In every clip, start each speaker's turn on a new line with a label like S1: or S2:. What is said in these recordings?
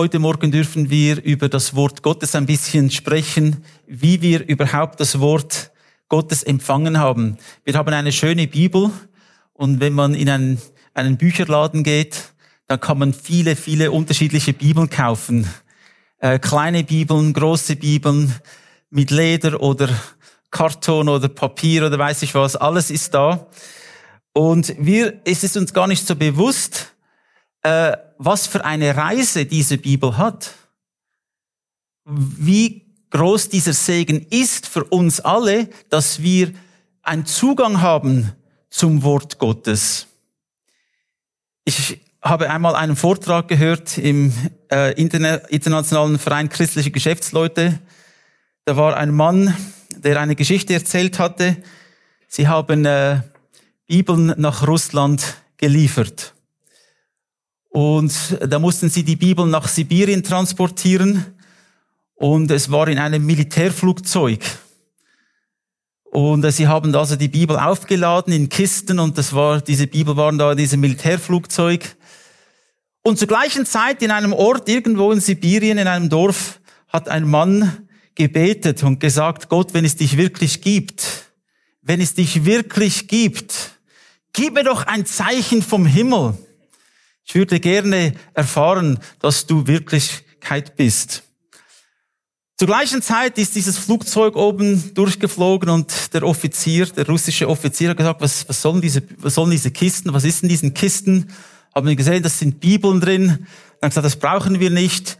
S1: Heute Morgen dürfen wir über das Wort Gottes ein bisschen sprechen, wie wir überhaupt das Wort Gottes empfangen haben. Wir haben eine schöne Bibel und wenn man in einen, einen Bücherladen geht, dann kann man viele, viele unterschiedliche Bibeln kaufen. Äh, kleine Bibeln, große Bibeln mit Leder oder Karton oder Papier oder weiß ich was, alles ist da. Und wir, es ist uns gar nicht so bewusst, äh, was für eine Reise diese Bibel hat. Wie groß dieser Segen ist für uns alle, dass wir einen Zugang haben zum Wort Gottes. Ich habe einmal einen Vortrag gehört im äh, Internationalen Verein christliche Geschäftsleute. Da war ein Mann, der eine Geschichte erzählt hatte. Sie haben äh, Bibeln nach Russland geliefert. Und da mussten sie die Bibel nach Sibirien transportieren. Und es war in einem Militärflugzeug. Und äh, sie haben also die Bibel aufgeladen in Kisten und das war, diese Bibel waren da in diesem Militärflugzeug. Und zur gleichen Zeit in einem Ort irgendwo in Sibirien, in einem Dorf, hat ein Mann gebetet und gesagt, Gott, wenn es dich wirklich gibt, wenn es dich wirklich gibt, gib mir doch ein Zeichen vom Himmel. Ich würde gerne erfahren, dass du Wirklichkeit bist. Zur gleichen Zeit ist dieses Flugzeug oben durchgeflogen und der Offizier, der russische Offizier hat gesagt, was, was, sollen diese, was sollen diese Kisten, was ist in diesen Kisten? Haben wir gesehen, das sind Bibeln drin. Dann gesagt, das brauchen wir nicht.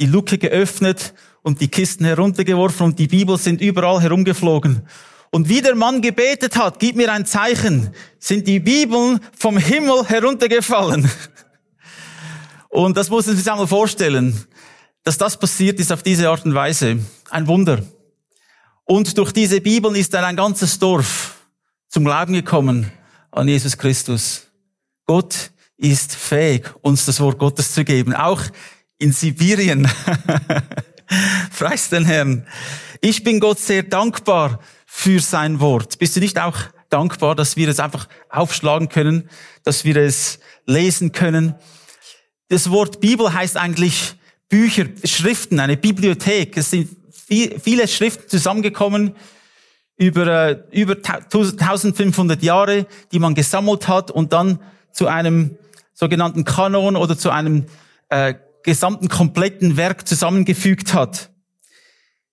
S1: Die Luke geöffnet und die Kisten heruntergeworfen und die Bibel sind überall herumgeflogen. Und wie der Mann gebetet hat, gib mir ein Zeichen, sind die Bibeln vom Himmel heruntergefallen. Und das muss man sich einmal vorstellen, dass das passiert ist auf diese Art und Weise. Ein Wunder. Und durch diese Bibeln ist dann ein ganzes Dorf zum Glauben gekommen an Jesus Christus. Gott ist fähig, uns das Wort Gottes zu geben. Auch in Sibirien. Preis den Herrn. Ich bin Gott sehr dankbar für sein Wort. Bist du nicht auch dankbar, dass wir es einfach aufschlagen können, dass wir es lesen können? Das Wort Bibel heißt eigentlich Bücher, Schriften, eine Bibliothek. Es sind viele Schriften zusammengekommen über, äh, über 1500 Jahre, die man gesammelt hat und dann zu einem sogenannten Kanon oder zu einem äh, gesamten kompletten Werk zusammengefügt hat.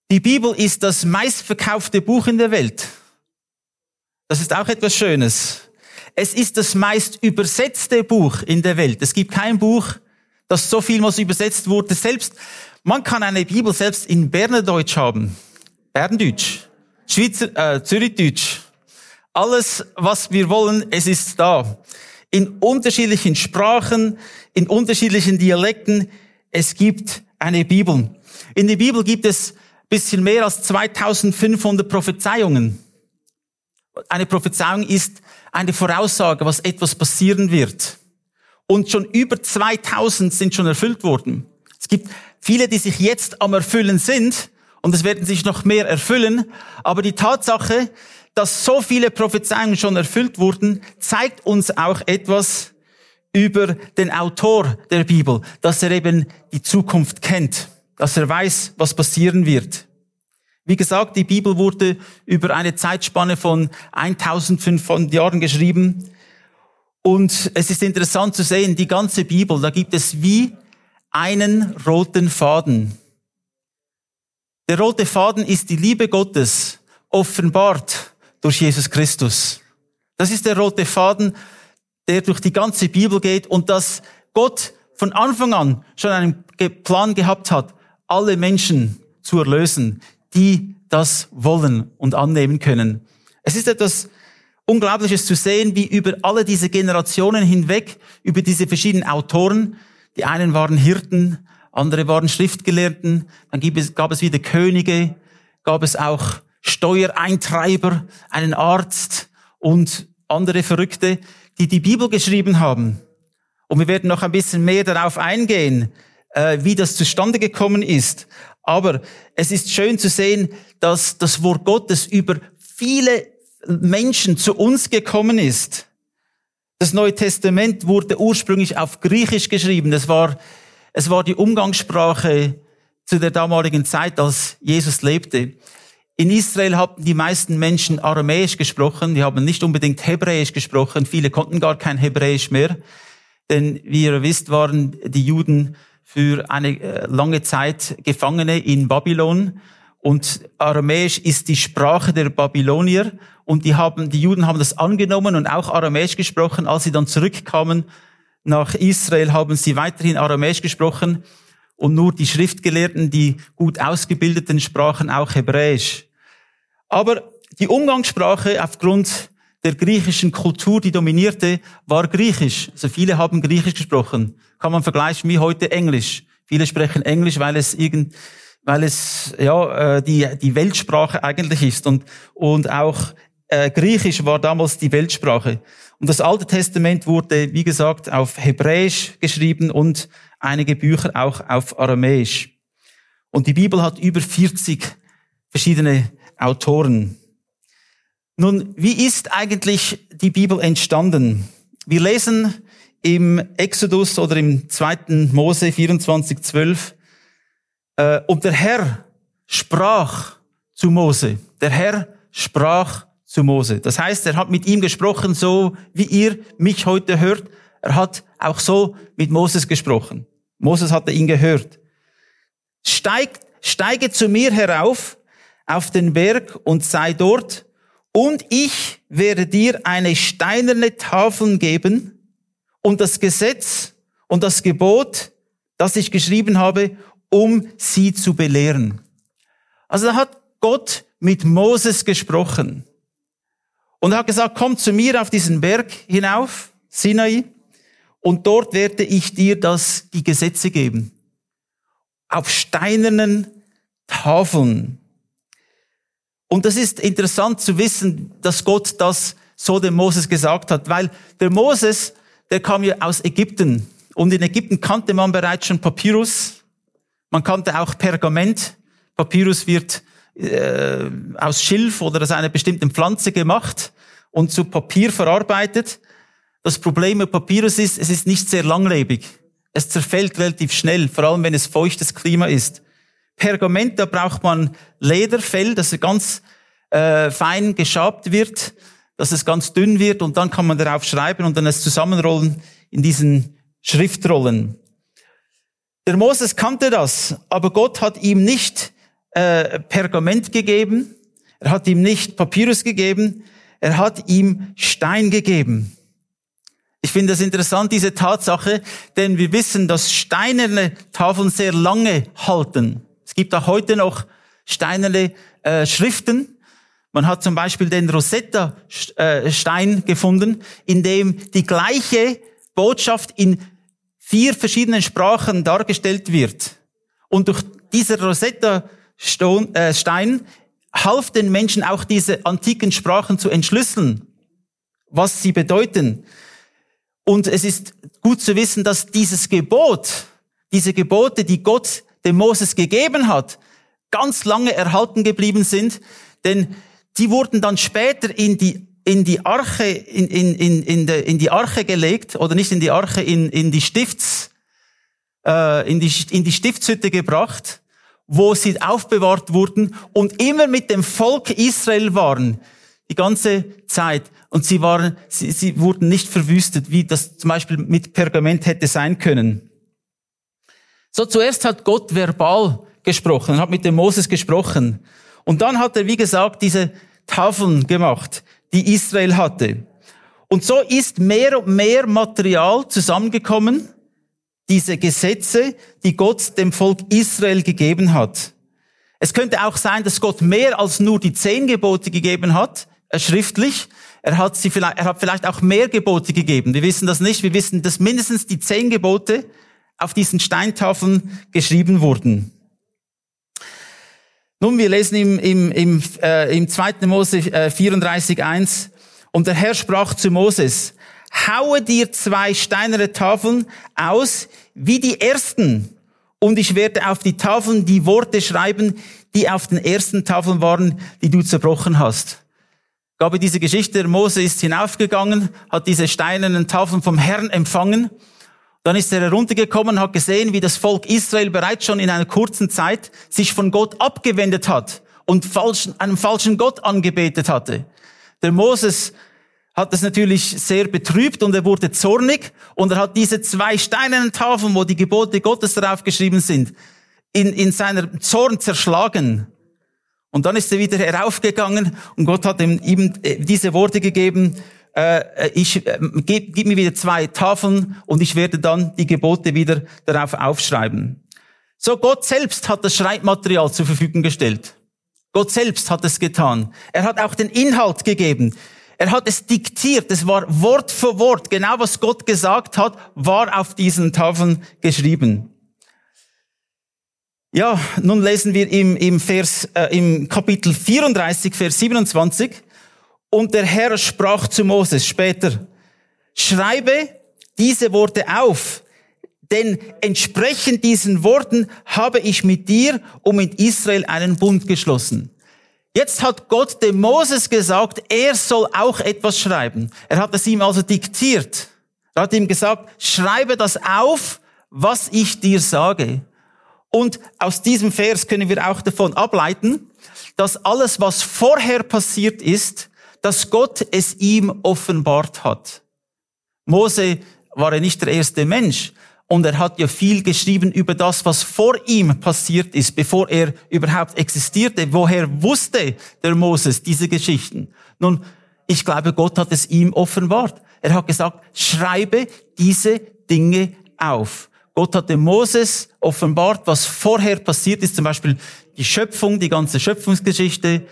S1: Die Bibel ist das meistverkaufte Buch in der Welt. Das ist auch etwas Schönes. Es ist das meist übersetzte Buch in der Welt. Es gibt kein Buch, das so vielmals übersetzt wurde. Selbst, man kann eine Bibel selbst in Bernerdeutsch haben. Berndeutsch. Schweizer, äh, Zürichdeutsch. Alles, was wir wollen, es ist da. In unterschiedlichen Sprachen, in unterschiedlichen Dialekten. Es gibt eine Bibel. In der Bibel gibt es bisschen mehr als 2500 Prophezeiungen. Eine Prophezeiung ist eine Voraussage, was etwas passieren wird. Und schon über 2000 sind schon erfüllt worden. Es gibt viele, die sich jetzt am Erfüllen sind und es werden sich noch mehr erfüllen. Aber die Tatsache, dass so viele Prophezeiungen schon erfüllt wurden, zeigt uns auch etwas über den Autor der Bibel, dass er eben die Zukunft kennt, dass er weiß, was passieren wird. Wie gesagt, die Bibel wurde über eine Zeitspanne von 1500 Jahren geschrieben. Und es ist interessant zu sehen, die ganze Bibel, da gibt es wie einen roten Faden. Der rote Faden ist die Liebe Gottes, offenbart durch Jesus Christus. Das ist der rote Faden, der durch die ganze Bibel geht und dass Gott von Anfang an schon einen Plan gehabt hat, alle Menschen zu erlösen, die das wollen und annehmen können. Es ist etwas Unglaubliches zu sehen, wie über alle diese Generationen hinweg, über diese verschiedenen Autoren, die einen waren Hirten, andere waren Schriftgelehrten, dann gab es, gab es wieder Könige, gab es auch Steuereintreiber, einen Arzt und andere Verrückte, die die Bibel geschrieben haben. Und wir werden noch ein bisschen mehr darauf eingehen, äh, wie das zustande gekommen ist. Aber es ist schön zu sehen, dass das Wort Gottes über viele Menschen zu uns gekommen ist. Das Neue Testament wurde ursprünglich auf Griechisch geschrieben. Das war Es war die Umgangssprache zu der damaligen Zeit, als Jesus lebte. In Israel hatten die meisten Menschen Aramäisch gesprochen, die haben nicht unbedingt Hebräisch gesprochen, viele konnten gar kein Hebräisch mehr, denn wie ihr wisst, waren die Juden für eine äh, lange Zeit Gefangene in Babylon und Aramäisch ist die Sprache der Babylonier und die haben, die Juden haben das angenommen und auch Aramäisch gesprochen. Als sie dann zurückkamen nach Israel, haben sie weiterhin Aramäisch gesprochen und nur die Schriftgelehrten, die gut ausgebildeten, sprachen auch Hebräisch. Aber die Umgangssprache aufgrund der griechischen Kultur, die dominierte, war Griechisch. Also viele haben Griechisch gesprochen. Kann man vergleichen wie heute Englisch. Viele sprechen Englisch, weil es irgend, weil es ja äh, die die Weltsprache eigentlich ist und und auch äh, Griechisch war damals die Weltsprache. Und das Alte Testament wurde, wie gesagt, auf Hebräisch geschrieben und einige Bücher auch auf Aramäisch. Und die Bibel hat über 40 verschiedene Autoren. Nun, wie ist eigentlich die Bibel entstanden? Wir lesen im Exodus oder im zweiten Mose 24, 12, äh, und der Herr sprach zu Mose. Der Herr sprach zu Mose. Das heißt, er hat mit ihm gesprochen, so wie ihr mich heute hört. Er hat auch so mit Moses gesprochen. Moses hatte ihn gehört. Steig, steige zu mir herauf auf den Berg und sei dort, und ich werde dir eine steinerne Tafel geben und das Gesetz und das Gebot, das ich geschrieben habe, um sie zu belehren. Also da hat Gott mit Moses gesprochen. Und er hat gesagt, komm zu mir auf diesen Berg hinauf, Sinai, und dort werde ich dir das, die Gesetze geben. Auf steinernen Tafeln. Und das ist interessant zu wissen, dass Gott das so dem Moses gesagt hat, weil der Moses, der kam ja aus Ägypten. Und in Ägypten kannte man bereits schon Papyrus. Man kannte auch Pergament. Papyrus wird äh, aus Schilf oder aus einer bestimmten Pflanze gemacht und zu Papier verarbeitet. Das Problem mit Papyrus ist, es ist nicht sehr langlebig. Es zerfällt relativ schnell, vor allem wenn es feuchtes Klima ist. Pergament, da braucht man Lederfell, das ganz äh, fein geschabt wird, dass es ganz dünn wird und dann kann man darauf schreiben und dann es zusammenrollen in diesen Schriftrollen. Der Moses kannte das, aber Gott hat ihm nicht äh, Pergament gegeben, er hat ihm nicht Papyrus gegeben, er hat ihm Stein gegeben. Ich finde das interessant, diese Tatsache, denn wir wissen, dass steinerne Tafeln sehr lange halten. Es gibt auch heute noch steinerne äh, Schriften. Man hat zum Beispiel den Rosetta-Stein gefunden, in dem die gleiche Botschaft in vier verschiedenen Sprachen dargestellt wird. Und durch dieser Rosetta-Stein äh, half den Menschen auch diese antiken Sprachen zu entschlüsseln, was sie bedeuten. Und es ist gut zu wissen, dass dieses Gebot, diese Gebote, die Gott dem Moses gegeben hat, ganz lange erhalten geblieben sind, denn die wurden dann später in die in die Arche in, in, in, in, de, in die Arche gelegt oder nicht in die Arche in, in die Stifts äh, in die in die Stiftshütte gebracht, wo sie aufbewahrt wurden und immer mit dem Volk Israel waren die ganze Zeit und sie waren sie, sie wurden nicht verwüstet, wie das zum Beispiel mit Pergament hätte sein können. So zuerst hat Gott verbal gesprochen, hat mit dem Moses gesprochen. Und dann hat er, wie gesagt, diese Tafeln gemacht, die Israel hatte. Und so ist mehr und mehr Material zusammengekommen, diese Gesetze, die Gott dem Volk Israel gegeben hat. Es könnte auch sein, dass Gott mehr als nur die zehn Gebote gegeben hat, äh, schriftlich. Er hat sie vielleicht, er hat vielleicht auch mehr Gebote gegeben. Wir wissen das nicht. Wir wissen, dass mindestens die zehn Gebote auf diesen Steintafeln geschrieben wurden. Nun, wir lesen im, im, im, äh, im 2. Mose äh, 34.1, und der Herr sprach zu Moses, haue dir zwei steinerne Tafeln aus, wie die ersten, und ich werde auf die Tafeln die Worte schreiben, die auf den ersten Tafeln waren, die du zerbrochen hast. Glaube, diese Geschichte, Mose ist hinaufgegangen, hat diese steinernen Tafeln vom Herrn empfangen, Dann ist er heruntergekommen und hat gesehen, wie das Volk Israel bereits schon in einer kurzen Zeit sich von Gott abgewendet hat und falschen, einem falschen Gott angebetet hatte. Der Moses hat das natürlich sehr betrübt und er wurde zornig und er hat diese zwei steinernen Tafeln, wo die Gebote Gottes darauf geschrieben sind, in, in seiner Zorn zerschlagen. Und dann ist er wieder heraufgegangen und Gott hat ihm, ihm äh, diese Worte gegeben, äh, ich äh, gib, gib mir wieder zwei Tafeln und ich werde dann die Gebote wieder darauf aufschreiben. So Gott selbst hat das Schreibmaterial zur Verfügung gestellt. Gott selbst hat es getan. Er hat auch den Inhalt gegeben. Er hat es diktiert. Es war Wort für Wort. Genau was Gott gesagt hat, war auf diesen Tafeln geschrieben. Ja, nun lesen wir im, im Vers, äh, im Kapitel 34, Vers 27. Und der Herr sprach zu Moses später, schreibe diese Worte auf, denn entsprechend diesen Worten habe ich mit dir und mit Israel einen Bund geschlossen. Jetzt hat Gott dem Moses gesagt, er soll auch etwas schreiben. Er hat es ihm also diktiert. Er hat ihm gesagt, schreibe das auf, was ich dir sage. Und aus diesem Vers können wir auch davon ableiten, dass alles, was vorher passiert ist, dass Gott es ihm offenbart hat. Mose war ja nicht der erste Mensch und er hat ja viel geschrieben über das, was vor ihm passiert ist, bevor er überhaupt existierte. Woher wusste der Moses diese Geschichten? Nun, ich glaube, Gott hat es ihm offenbart. Er hat gesagt, schreibe diese Dinge auf. Gott hat dem Moses offenbart, was vorher passiert ist, zum Beispiel die Schöpfung, die ganze Schöpfungsgeschichte,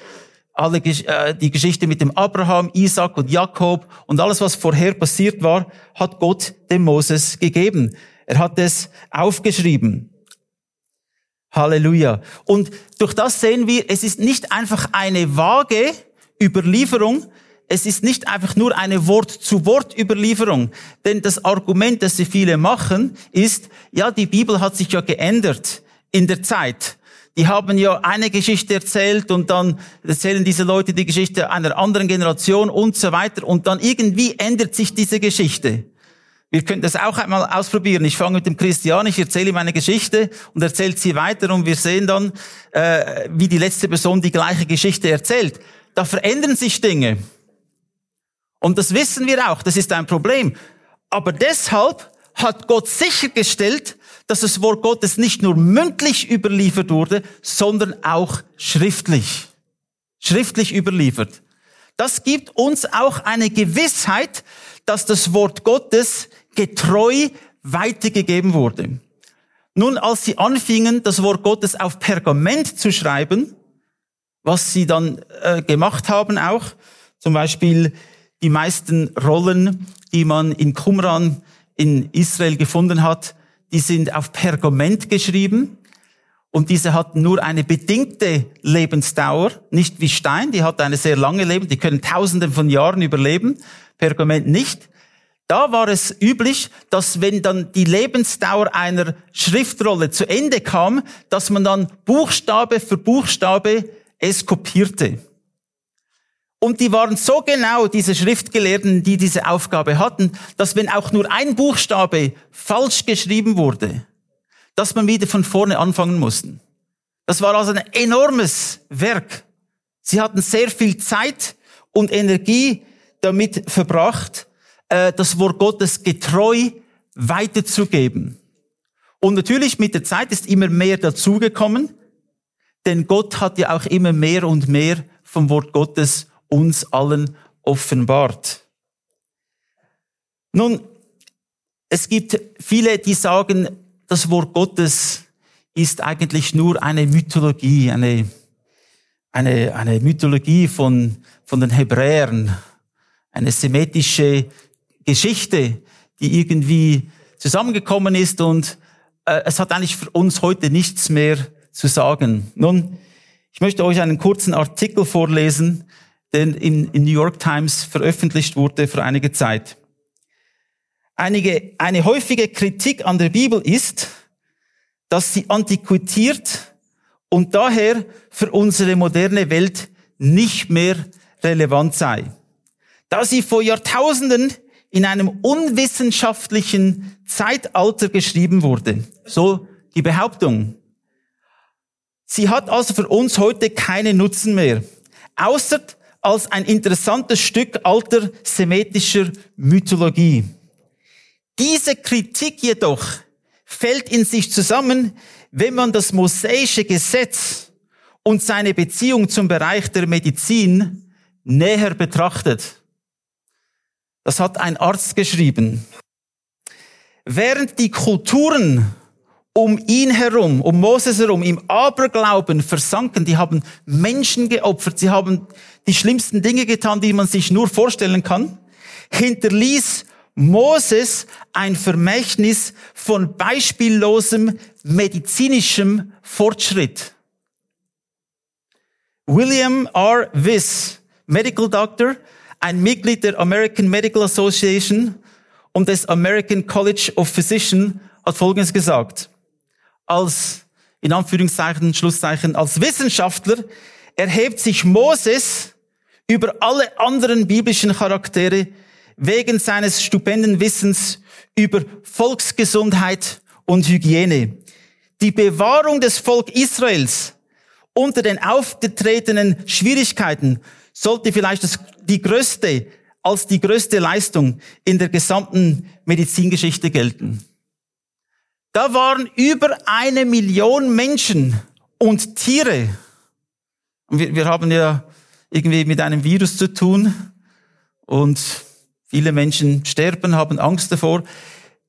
S1: alle, äh, die Geschichte mit dem Abraham, Isaac und Jakob und alles, was vorher passiert war, hat Gott dem Moses gegeben. Er hat es aufgeschrieben. Halleluja. Und durch das sehen wir, es ist nicht einfach eine vage Überlieferung, es ist nicht einfach nur eine Wort-zu-Wort-Überlieferung. Denn das Argument, das sie viele machen, ist, ja, die Bibel hat sich ja geändert in der Zeit. Die haben ja eine Geschichte erzählt und dann erzählen diese Leute die Geschichte einer anderen Generation und so weiter und dann irgendwie ändert sich diese Geschichte. Wir können das auch einmal ausprobieren. Ich fange mit dem Christian, ich erzähle ihm eine Geschichte und erzählt sie weiter und wir sehen dann, äh, wie die letzte Person die gleiche Geschichte erzählt. Da verändern sich Dinge. Und das wissen wir auch, das ist ein Problem. Aber deshalb hat Gott sichergestellt, dass das Wort Gottes nicht nur mündlich überliefert wurde, sondern auch schriftlich. Schriftlich überliefert. Das gibt uns auch eine Gewissheit, dass das Wort Gottes getreu weitergegeben wurde. Nun, als sie anfingen, das Wort Gottes auf Pergament zu schreiben, was sie dann äh, gemacht haben auch, zum Beispiel die meisten Rollen, die man in Qumran in Israel gefunden hat, die sind auf Pergament geschrieben und diese hatten nur eine bedingte Lebensdauer, nicht wie Stein, die hat eine sehr lange Leben, die können tausende von Jahren überleben, Pergament nicht. Da war es üblich, dass wenn dann die Lebensdauer einer Schriftrolle zu Ende kam, dass man dann Buchstabe für Buchstabe es kopierte. Und die waren so genau, diese Schriftgelehrten, die diese Aufgabe hatten, dass wenn auch nur ein Buchstabe falsch geschrieben wurde, dass man wieder von vorne anfangen musste. Das war also ein enormes Werk. Sie hatten sehr viel Zeit und Energie damit verbracht, äh, das Wort Gottes getreu weiterzugeben. Und natürlich mit der Zeit ist immer mehr dazugekommen, denn Gott hat ja auch immer mehr und mehr vom Wort Gottes uns allen offenbart. Nun, es gibt viele, die sagen, das Wort Gottes ist eigentlich nur eine Mythologie, eine, eine, eine Mythologie von, von den Hebräern, eine semitische Geschichte, die irgendwie zusammengekommen ist und äh, es hat eigentlich für uns heute nichts mehr zu sagen. Nun, ich möchte euch einen kurzen Artikel vorlesen, der in, in New York Times veröffentlicht wurde vor einiger Zeit. Einige, eine häufige Kritik an der Bibel ist, dass sie antiquiert und daher für unsere moderne Welt nicht mehr relevant sei. Da sie vor Jahrtausenden in einem unwissenschaftlichen Zeitalter geschrieben wurde. So die Behauptung. Sie hat also für uns heute keinen Nutzen mehr, außer als ein interessantes Stück alter semitischer Mythologie. Diese Kritik jedoch fällt in sich zusammen, wenn man das mosaische Gesetz und seine Beziehung zum Bereich der Medizin näher betrachtet. Das hat ein Arzt geschrieben. Während die Kulturen um ihn herum, um Moses herum, im Aberglauben versanken. Die haben Menschen geopfert. Sie haben die schlimmsten Dinge getan, die man sich nur vorstellen kann. Hinterließ Moses ein Vermächtnis von beispiellosem medizinischem Fortschritt. William R. Wiss, Medical Doctor, ein Mitglied der American Medical Association und des American College of Physicians, hat Folgendes gesagt als, in Anführungszeichen, Schlusszeichen, als Wissenschaftler erhebt sich Moses über alle anderen biblischen Charaktere wegen seines stupenden Wissens über Volksgesundheit und Hygiene. Die Bewahrung des Volk Israels unter den aufgetretenen Schwierigkeiten sollte vielleicht die größte, als die größte Leistung in der gesamten Medizingeschichte gelten. Da waren über eine Million Menschen und Tiere. Wir, wir haben ja irgendwie mit einem Virus zu tun und viele Menschen sterben, haben Angst davor.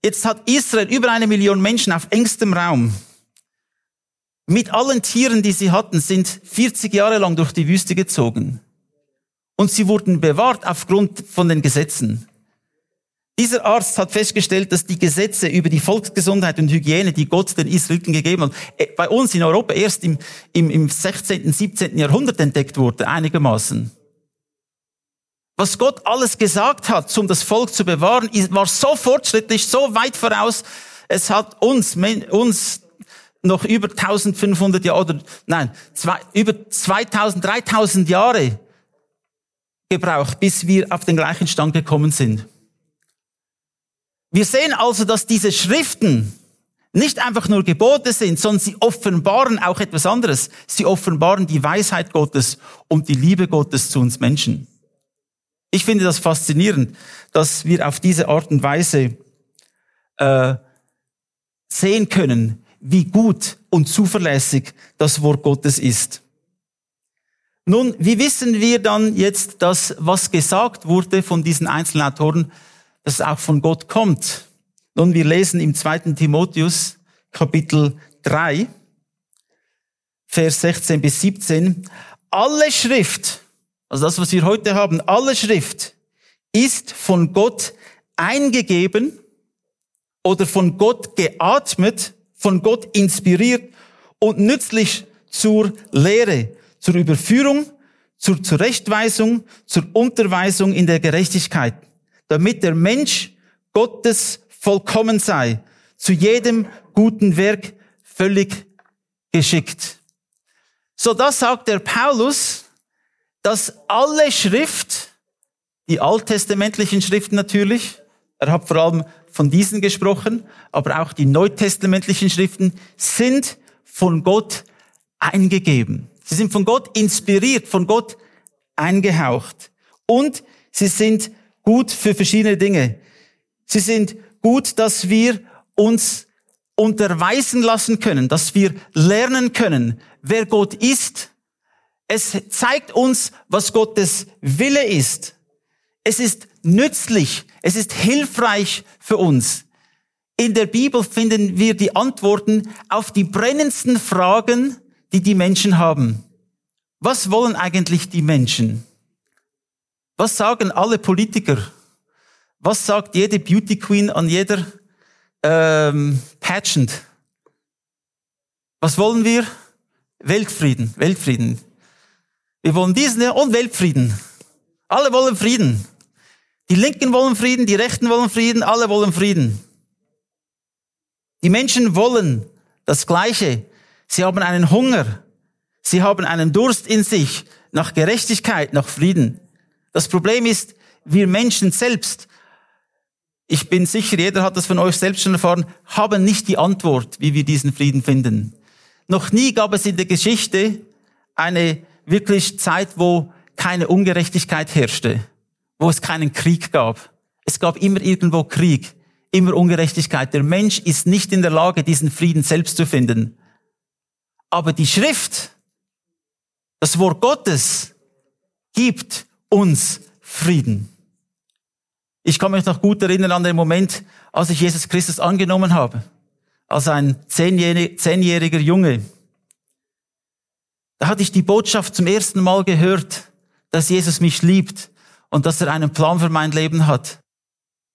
S1: Jetzt hat Israel über eine Million Menschen auf engstem Raum. Mit allen Tieren, die sie hatten, sind 40 Jahre lang durch die Wüste gezogen. Und sie wurden bewahrt aufgrund von den Gesetzen. Dieser Arzt hat festgestellt, dass die Gesetze über die Volksgesundheit und Hygiene, die Gott den Israeliten gegeben hat, äh, bei uns in Europa erst im, im, im 16., 17. Jahrhundert entdeckt wurde, einigermaßen. Was Gott alles gesagt hat, um das Volk zu bewahren, war so fortschrittlich, so weit voraus. Es hat uns, uns noch über 1500 Jahre, oder nein, zwei, über 2000, 3000 Jahre gebraucht, bis wir auf den gleichen Stand gekommen sind. Wir sehen also, dass diese Schriften nicht einfach nur Gebote sind, sondern sie offenbaren auch etwas anderes. Sie offenbaren die Weisheit Gottes und die Liebe Gottes zu uns Menschen. Ich finde das faszinierend, dass wir auf diese Art und Weise äh, sehen können, wie gut und zuverlässig das Wort Gottes ist. Nun, wie wissen wir dann jetzt, dass was gesagt wurde von diesen einzelnen Autoren, dass es auch von Gott kommt. Nun, wir lesen im zweiten Timotheus Kapitel 3, Vers 16 bis 17, alle Schrift, also das, was wir heute haben, alle Schrift ist von Gott eingegeben oder von Gott geatmet, von Gott inspiriert und nützlich zur Lehre, zur Überführung, zur Zurechtweisung, zur Unterweisung in der Gerechtigkeit damit der Mensch Gottes vollkommen sei, zu jedem guten Werk völlig geschickt. So das sagt der Paulus, dass alle Schrift, die alttestamentlichen Schriften natürlich, er hat vor allem von diesen gesprochen, aber auch die neutestamentlichen Schriften sind von Gott eingegeben. Sie sind von Gott inspiriert, von Gott eingehaucht. Und sie sind gut für verschiedene Dinge. Sie sind gut, dass wir uns unterweisen lassen können, dass wir lernen können, wer Gott ist. Es zeigt uns, was Gottes Wille ist. Es ist nützlich, es ist hilfreich für uns. In der Bibel finden wir die Antworten auf die brennendsten Fragen, die die Menschen haben. Was wollen eigentlich die Menschen? Was sagen alle Politiker? Was sagt jede Beauty Queen an jeder ähm, Pageant? Was wollen wir? Weltfrieden, Weltfrieden. Wir wollen diesen und Weltfrieden. Alle wollen Frieden. Die Linken wollen Frieden, die Rechten wollen Frieden, alle wollen Frieden. Die Menschen wollen das Gleiche. Sie haben einen Hunger. Sie haben einen Durst in sich nach Gerechtigkeit, nach Frieden. Das Problem ist, wir Menschen selbst ich bin sicher, jeder hat das von euch selbst schon erfahren, haben nicht die Antwort, wie wir diesen Frieden finden. Noch nie gab es in der Geschichte eine wirklich Zeit, wo keine Ungerechtigkeit herrschte, wo es keinen Krieg gab. Es gab immer irgendwo Krieg, immer Ungerechtigkeit. Der Mensch ist nicht in der Lage, diesen Frieden selbst zu finden. Aber die Schrift, das Wort Gottes, gibt uns Frieden. Ich kann mich noch gut erinnern an den Moment, als ich Jesus Christus angenommen habe, als ein zehnjähriger Junge. Da hatte ich die Botschaft zum ersten Mal gehört, dass Jesus mich liebt und dass er einen Plan für mein Leben hat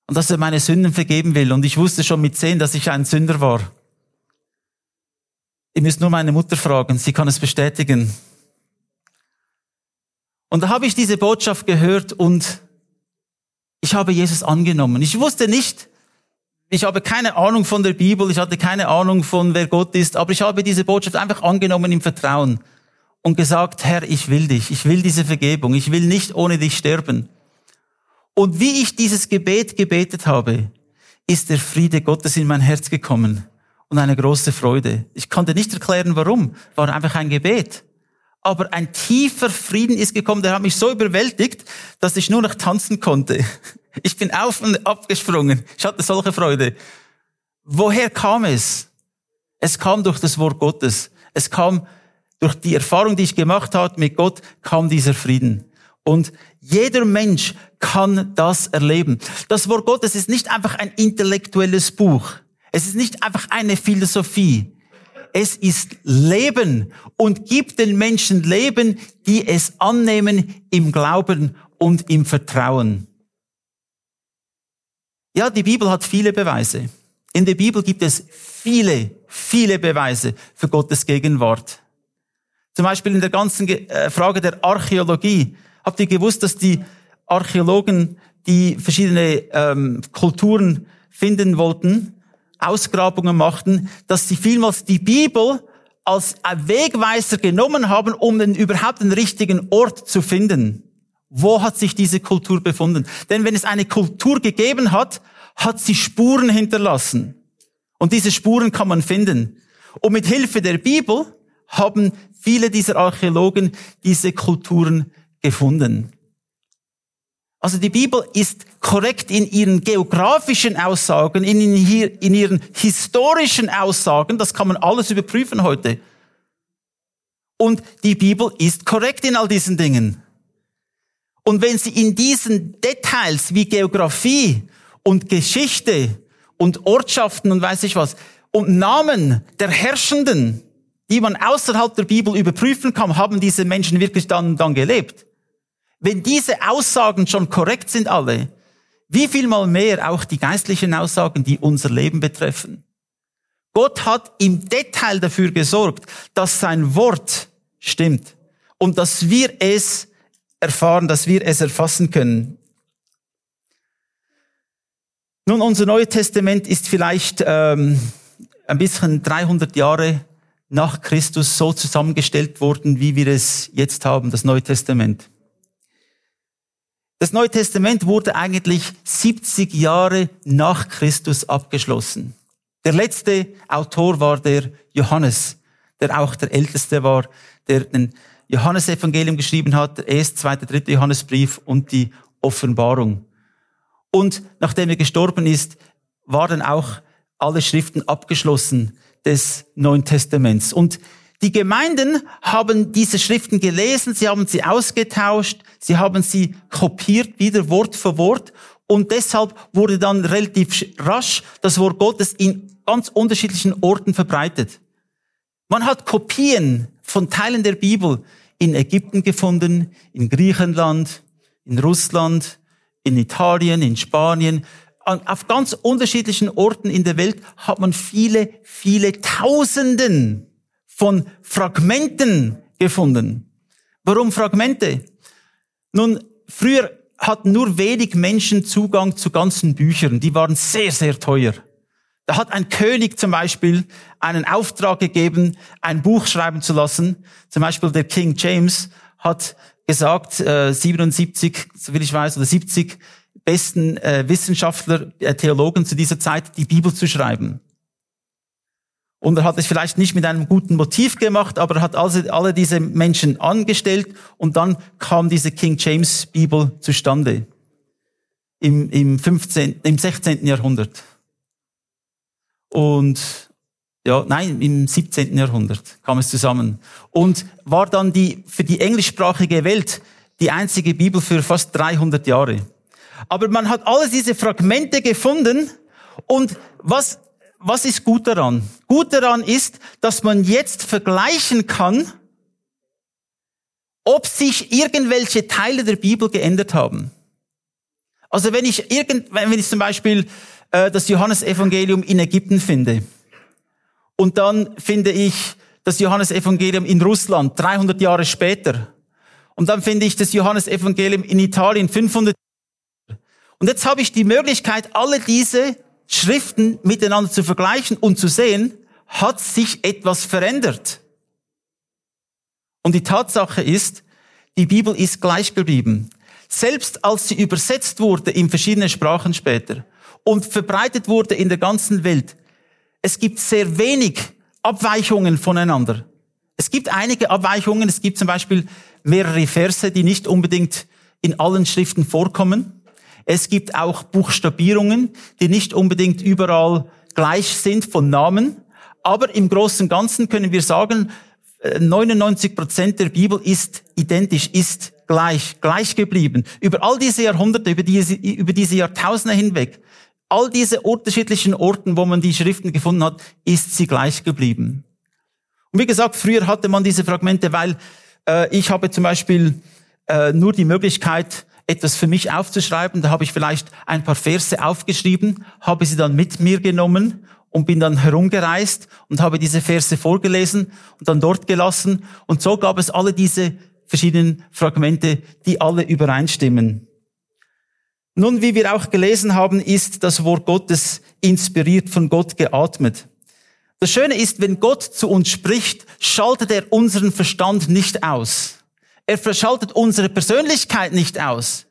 S1: und dass er meine Sünden vergeben will. Und ich wusste schon mit zehn, dass ich ein Sünder war. Ihr müsst nur meine Mutter fragen, sie kann es bestätigen. Und da habe ich diese Botschaft gehört und ich habe Jesus angenommen. Ich wusste nicht, ich habe keine Ahnung von der Bibel, ich hatte keine Ahnung von wer Gott ist, aber ich habe diese Botschaft einfach angenommen im Vertrauen und gesagt, Herr, ich will dich, ich will diese Vergebung, ich will nicht ohne dich sterben. Und wie ich dieses Gebet gebetet habe, ist der Friede Gottes in mein Herz gekommen und eine große Freude. Ich konnte nicht erklären, warum, war einfach ein Gebet aber ein tiefer Frieden ist gekommen, der hat mich so überwältigt, dass ich nur noch tanzen konnte. Ich bin auf und abgesprungen. Ich hatte solche Freude. Woher kam es? Es kam durch das Wort Gottes. Es kam durch die Erfahrung, die ich gemacht habe mit Gott, kam dieser Frieden. Und jeder Mensch kann das erleben. Das Wort Gottes ist nicht einfach ein intellektuelles Buch. Es ist nicht einfach eine Philosophie es ist Leben und gibt den Menschen Leben, die es annehmen im Glauben und im Vertrauen. Ja, die Bibel hat viele Beweise. In der Bibel gibt es viele, viele Beweise für Gottes Gegenwart. Zum Beispiel in der ganzen äh, Frage der Archäologie. Habt ihr gewusst, dass die Archäologen, die verschiedene ähm, Kulturen finden wollten, Ausgrabungen machten, dass sie vielmals die Bibel als Wegweiser genommen haben, um den überhaupt den richtigen Ort zu finden. Wo hat sich diese Kultur befunden? Denn wenn es eine Kultur gegeben hat, hat sie Spuren hinterlassen. Und diese Spuren kann man finden. Und mit Hilfe der Bibel haben viele dieser Archäologen diese Kulturen gefunden. Also die Bibel ist korrekt in ihren geografischen Aussagen, in, in, ihren historischen Aussagen. Das kann man alles überprüfen heute. Und die Bibel ist korrekt in all diesen Dingen. Und wenn sie in diesen Details wie Geografie und Geschichte und Ortschaften und weiß ich was und Namen der Herrschenden, die man außerhalb der Bibel überprüfen kann, haben diese Menschen wirklich dann, dann gelebt. Wenn diese Aussagen schon korrekt sind alle, wie viel mal mehr auch die geistlichen Aussagen, die unser Leben betreffen. Gott hat im Detail dafür gesorgt, dass sein Wort stimmt und dass wir es erfahren, dass wir es erfassen können. Nun, unser Neues Testament ist vielleicht ähm, ein bisschen 300 Jahre nach Christus so zusammengestellt worden, wie wir es jetzt haben, das Neue Testament. Das Neue Testament wurde eigentlich 70 Jahre nach Christus abgeschlossen. Der letzte Autor war der Johannes, der auch der älteste war, der den Johannesevangelium geschrieben hat, der erste, zweite, dritte Johannesbrief und die Offenbarung. Und nachdem er gestorben ist, waren auch alle Schriften abgeschlossen des Neuen Testaments. Und die Gemeinden haben diese Schriften gelesen, sie haben sie ausgetauscht, sie haben sie kopiert, wieder Wort für Wort. Und deshalb wurde dann relativ rasch das Wort Gottes in ganz unterschiedlichen Orten verbreitet. Man hat Kopien von Teilen der Bibel in Ägypten gefunden, in Griechenland, in Russland, in Italien, in Spanien. Auf ganz unterschiedlichen Orten in der Welt hat man viele, viele Tausenden von Fragmenten gefunden. Warum Fragmente? Nun, früher hatten nur wenig Menschen Zugang zu ganzen Büchern. Die waren sehr, sehr teuer. Da hat ein König zum Beispiel einen Auftrag gegeben, ein Buch schreiben zu lassen. Zum Beispiel der King James hat gesagt, äh, 77, so will ich weiß, oder 70, besten äh, Wissenschaftler, äh, Theologen zu dieser Zeit, die Bibel zu schreiben. Und er hat es vielleicht nicht mit einem guten Motiv gemacht, aber er hat also alle diese Menschen angestellt und dann kam diese King James Bibel zustande. Im, im, 15., im 16. Jahrhundert. Und ja, nein, im 17. Jahrhundert kam es zusammen. Und war dann die, für die englischsprachige Welt die einzige Bibel für fast 300 Jahre. Aber man hat alle diese Fragmente gefunden und was was ist gut daran? Gut daran ist, dass man jetzt vergleichen kann, ob sich irgendwelche Teile der Bibel geändert haben. Also wenn ich irgend, wenn ich zum Beispiel äh, das Johannesevangelium in Ägypten finde und dann finde ich das Johannesevangelium in Russland 300 Jahre später und dann finde ich das Johannesevangelium in Italien 500 und jetzt habe ich die Möglichkeit, alle diese Schriften miteinander zu vergleichen und zu sehen, hat sich etwas verändert. Und die Tatsache ist, die Bibel ist gleich geblieben. Selbst als sie übersetzt wurde in verschiedene Sprachen später und verbreitet wurde in der ganzen Welt, es gibt sehr wenig Abweichungen voneinander. Es gibt einige Abweichungen. Es gibt zum Beispiel mehrere Verse, die nicht unbedingt in allen Schriften vorkommen. Es gibt auch Buchstabierungen, die nicht unbedingt überall gleich sind von Namen. Aber im Großen und Ganzen können wir sagen, 99 äh, Prozent der Bibel ist identisch, ist gleich, gleich geblieben. Über all diese Jahrhunderte, über diese, über diese Jahrtausende hinweg, all diese unterschiedlichen Orten, wo man die Schriften gefunden hat, ist sie gleich geblieben. Und wie gesagt, früher hatte man diese Fragmente, weil äh, ich habe zum Beispiel äh, nur die Möglichkeit, etwas für mich aufzuschreiben. Da habe ich vielleicht ein paar Verse aufgeschrieben, habe sie dann mit mir genommen und bin dann herumgereist und habe diese Verse vorgelesen und dann dort gelassen. Und so gab es alle diese verschiedenen Fragmente, die alle übereinstimmen. Nun, wie wir auch gelesen haben, ist das Wort Gottes inspiriert von Gott geatmet. Das Schöne ist, wenn Gott zu uns spricht, schaltet er unseren Verstand nicht aus. Er verschaltet unsere Persönlichkeit nicht aus.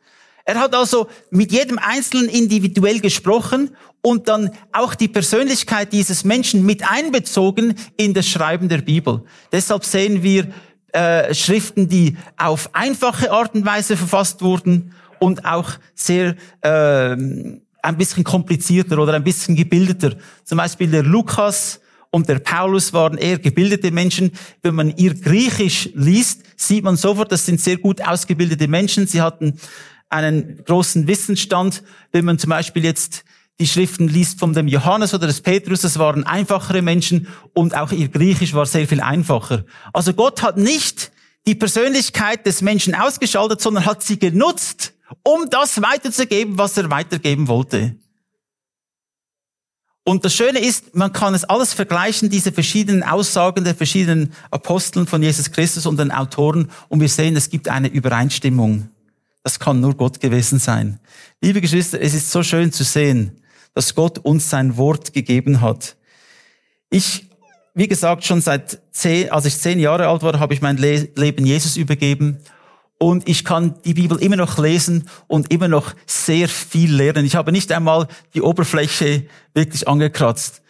S1: Er hat also mit jedem Einzelnen individuell gesprochen und dann auch die Persönlichkeit dieses Menschen mit einbezogen in das Schreiben der Bibel. Deshalb sehen wir äh, Schriften, die auf einfache Art und Weise verfasst wurden und auch sehr äh, ein bisschen komplizierter oder ein bisschen gebildeter. Zum Beispiel der Lukas und der Paulus waren eher gebildete Menschen. Wenn man ihr Griechisch liest, sieht man sofort, das sind sehr gut ausgebildete Menschen. Sie hatten einen großen Wissensstand. Wenn man zum Beispiel jetzt die Schriften liest von dem Johannes oder des Petrus, das waren einfachere Menschen und auch ihr Griechisch war sehr viel einfacher. Also Gott hat nicht die Persönlichkeit des Menschen ausgeschaltet, sondern hat sie genutzt, um das weiterzugeben, was er weitergeben wollte. Und das Schöne ist, man kann es alles vergleichen, diese verschiedenen Aussagen der verschiedenen Aposteln von Jesus Christus und den Autoren, und wir sehen, es gibt eine Übereinstimmung. Das kann nur Gott gewesen sein. Liebe Geschwister, es ist so schön zu sehen, dass Gott uns sein Wort gegeben hat. Ich, wie gesagt, schon seit zehn, als ich zehn Jahre alt war, habe ich mein Leben Jesus übergeben und ich kann die Bibel immer noch lesen und immer noch sehr viel lernen. Ich habe nicht einmal die Oberfläche wirklich angekratzt.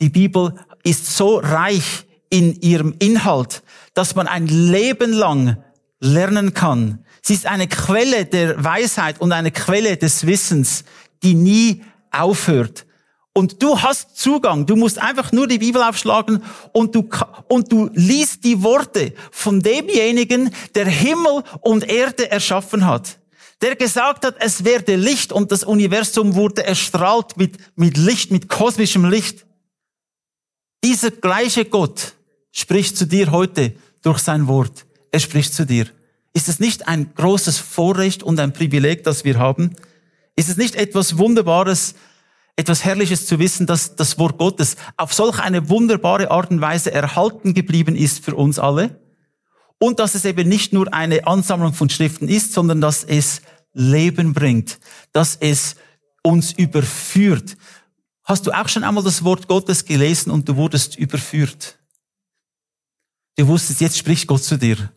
S1: Die Bibel ist so reich in ihrem Inhalt, dass man ein Leben lang lernen kann. Sie ist eine Quelle der Weisheit und eine Quelle des Wissens, die nie aufhört. Und du hast Zugang. Du musst einfach nur die Bibel aufschlagen und du, und du liest die Worte von demjenigen, der Himmel und Erde erschaffen hat. Der gesagt hat, es werde Licht und das Universum wurde erstrahlt mit, mit Licht, mit kosmischem Licht. Dieser gleiche Gott spricht zu dir heute durch sein Wort. Er spricht zu dir. Ist es nicht ein großes Vorrecht und ein Privileg, das wir haben? Ist es nicht etwas Wunderbares, etwas Herrliches zu wissen, dass das Wort Gottes auf solch eine wunderbare Art und Weise erhalten geblieben ist für uns alle? Und dass es eben nicht nur eine Ansammlung von Schriften ist, sondern dass es Leben bringt, dass es uns überführt. Hast du auch schon einmal das Wort Gottes gelesen und du wurdest überführt? Du wusstest, jetzt spricht Gott zu dir.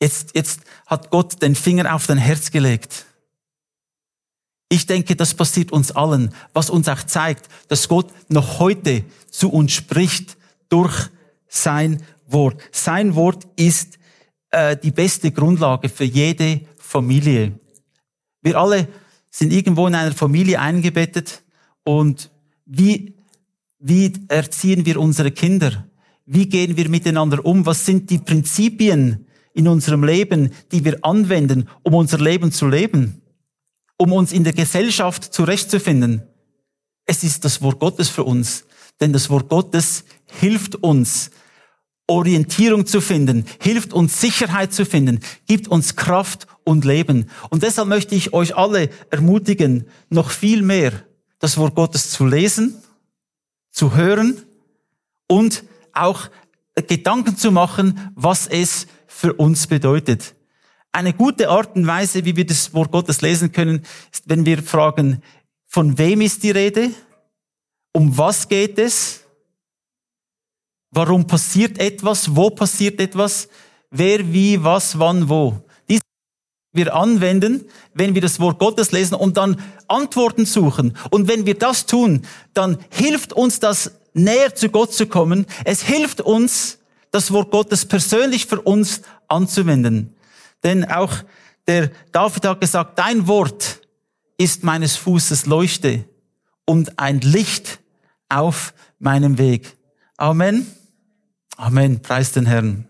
S1: Jetzt, jetzt hat Gott den Finger auf dein Herz gelegt. Ich denke, das passiert uns allen, was uns auch zeigt, dass Gott noch heute zu uns spricht durch sein Wort. Sein Wort ist äh, die beste Grundlage für jede Familie. Wir alle sind irgendwo in einer Familie eingebettet und wie, wie erziehen wir unsere Kinder? Wie gehen wir miteinander um? Was sind die Prinzipien in unserem Leben, die wir anwenden, um unser Leben zu leben? Um uns in der Gesellschaft zurechtzufinden? Es ist das Wort Gottes für uns. Denn das Wort Gottes hilft uns, Orientierung zu finden, hilft uns Sicherheit zu finden, gibt uns Kraft und Leben. Und deshalb möchte ich euch alle ermutigen, noch viel mehr das Wort Gottes zu lesen, zu hören und auch Gedanken zu machen, was es für uns bedeutet. Eine gute Art und Weise, wie wir das Wort Gottes lesen können, ist, wenn wir fragen, von wem ist die Rede? Um was geht es? Warum passiert etwas? Wo passiert etwas? Wer, wie, was, wann, wo? Dies wir anwenden, wenn wir das Wort Gottes lesen und dann Antworten suchen. Und wenn wir das tun, dann hilft uns das näher zu Gott zu kommen. Es hilft uns, das Wort Gottes persönlich für uns anzuwenden. Denn auch der David hat gesagt, dein Wort ist meines Fußes Leuchte und ein Licht auf meinem Weg. Amen. Amen. Preis den Herrn.